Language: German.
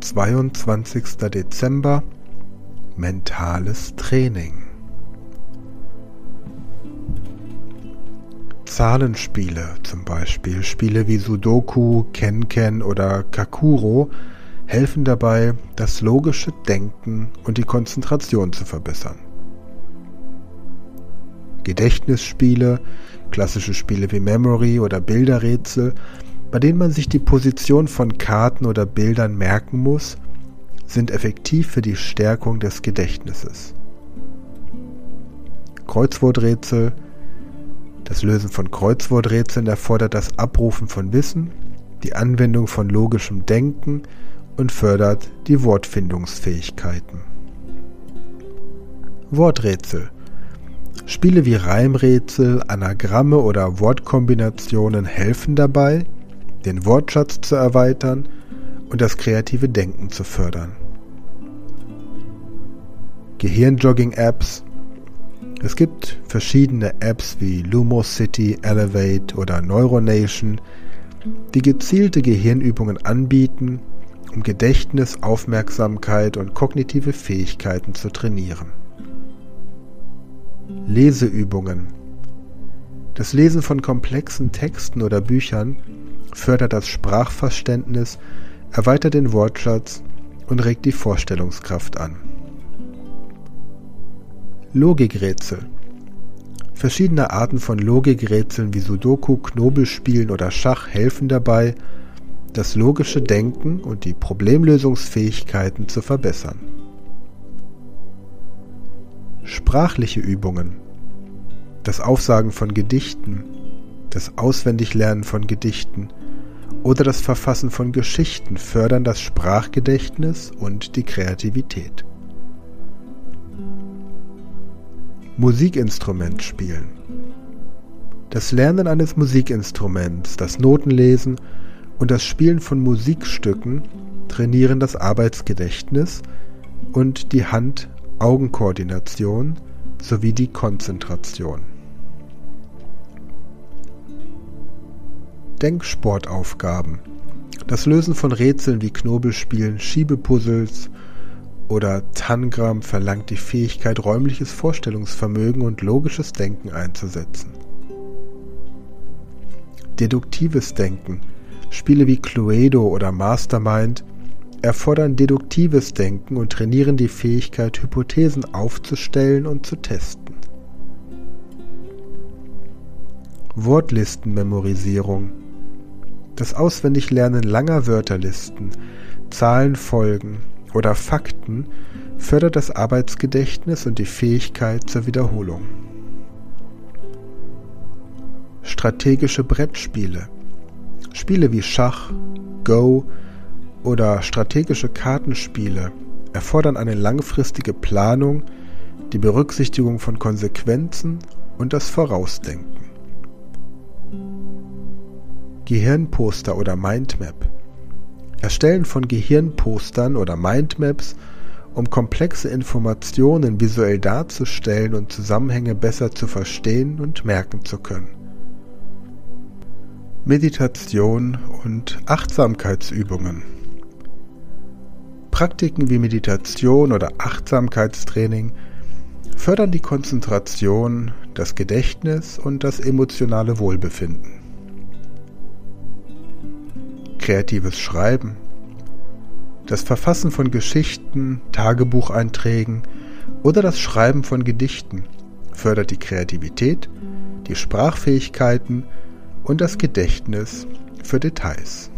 22. Dezember Mentales Training Zahlenspiele, zum Beispiel Spiele wie Sudoku, Ken-Ken oder Kakuro, helfen dabei, das logische Denken und die Konzentration zu verbessern. Gedächtnisspiele, klassische Spiele wie Memory oder Bilderrätsel, bei denen man sich die Position von Karten oder Bildern merken muss, sind effektiv für die Stärkung des Gedächtnisses. Kreuzworträtsel Das Lösen von Kreuzworträtseln erfordert das Abrufen von Wissen, die Anwendung von logischem Denken und fördert die Wortfindungsfähigkeiten. Worträtsel Spiele wie Reimrätsel, Anagramme oder Wortkombinationen helfen dabei, den Wortschatz zu erweitern und das kreative Denken zu fördern. Gehirnjogging-Apps Es gibt verschiedene Apps wie Lumosity, Elevate oder Neuronation, die gezielte Gehirnübungen anbieten, um Gedächtnis, Aufmerksamkeit und kognitive Fähigkeiten zu trainieren. Leseübungen Das Lesen von komplexen Texten oder Büchern fördert das Sprachverständnis, erweitert den Wortschatz und regt die Vorstellungskraft an. Logikrätsel Verschiedene Arten von Logikrätseln wie Sudoku, Knobelspielen oder Schach helfen dabei, das logische Denken und die Problemlösungsfähigkeiten zu verbessern. Sprachliche Übungen Das Aufsagen von Gedichten, das Auswendiglernen von Gedichten oder das Verfassen von Geschichten fördern das Sprachgedächtnis und die Kreativität. Musikinstrument spielen. Das Lernen eines Musikinstruments, das Notenlesen und das Spielen von Musikstücken trainieren das Arbeitsgedächtnis und die Hand-Augen-Koordination sowie die Konzentration. Denksportaufgaben. Das Lösen von Rätseln wie Knobelspielen, Schiebepuzzles oder Tangram verlangt die Fähigkeit, räumliches Vorstellungsvermögen und logisches Denken einzusetzen. Deduktives Denken. Spiele wie Cluedo oder Mastermind erfordern deduktives Denken und trainieren die Fähigkeit, Hypothesen aufzustellen und zu testen. Wortlistenmemorisierung das Auswendiglernen langer Wörterlisten, Zahlenfolgen oder Fakten fördert das Arbeitsgedächtnis und die Fähigkeit zur Wiederholung. Strategische Brettspiele. Spiele wie Schach, Go oder strategische Kartenspiele erfordern eine langfristige Planung, die Berücksichtigung von Konsequenzen und das Vorausdenken. Gehirnposter oder Mindmap. Erstellen von Gehirnpostern oder Mindmaps, um komplexe Informationen visuell darzustellen und Zusammenhänge besser zu verstehen und merken zu können. Meditation und Achtsamkeitsübungen. Praktiken wie Meditation oder Achtsamkeitstraining fördern die Konzentration, das Gedächtnis und das emotionale Wohlbefinden kreatives Schreiben, das Verfassen von Geschichten, Tagebucheinträgen oder das Schreiben von Gedichten fördert die Kreativität, die Sprachfähigkeiten und das Gedächtnis für Details.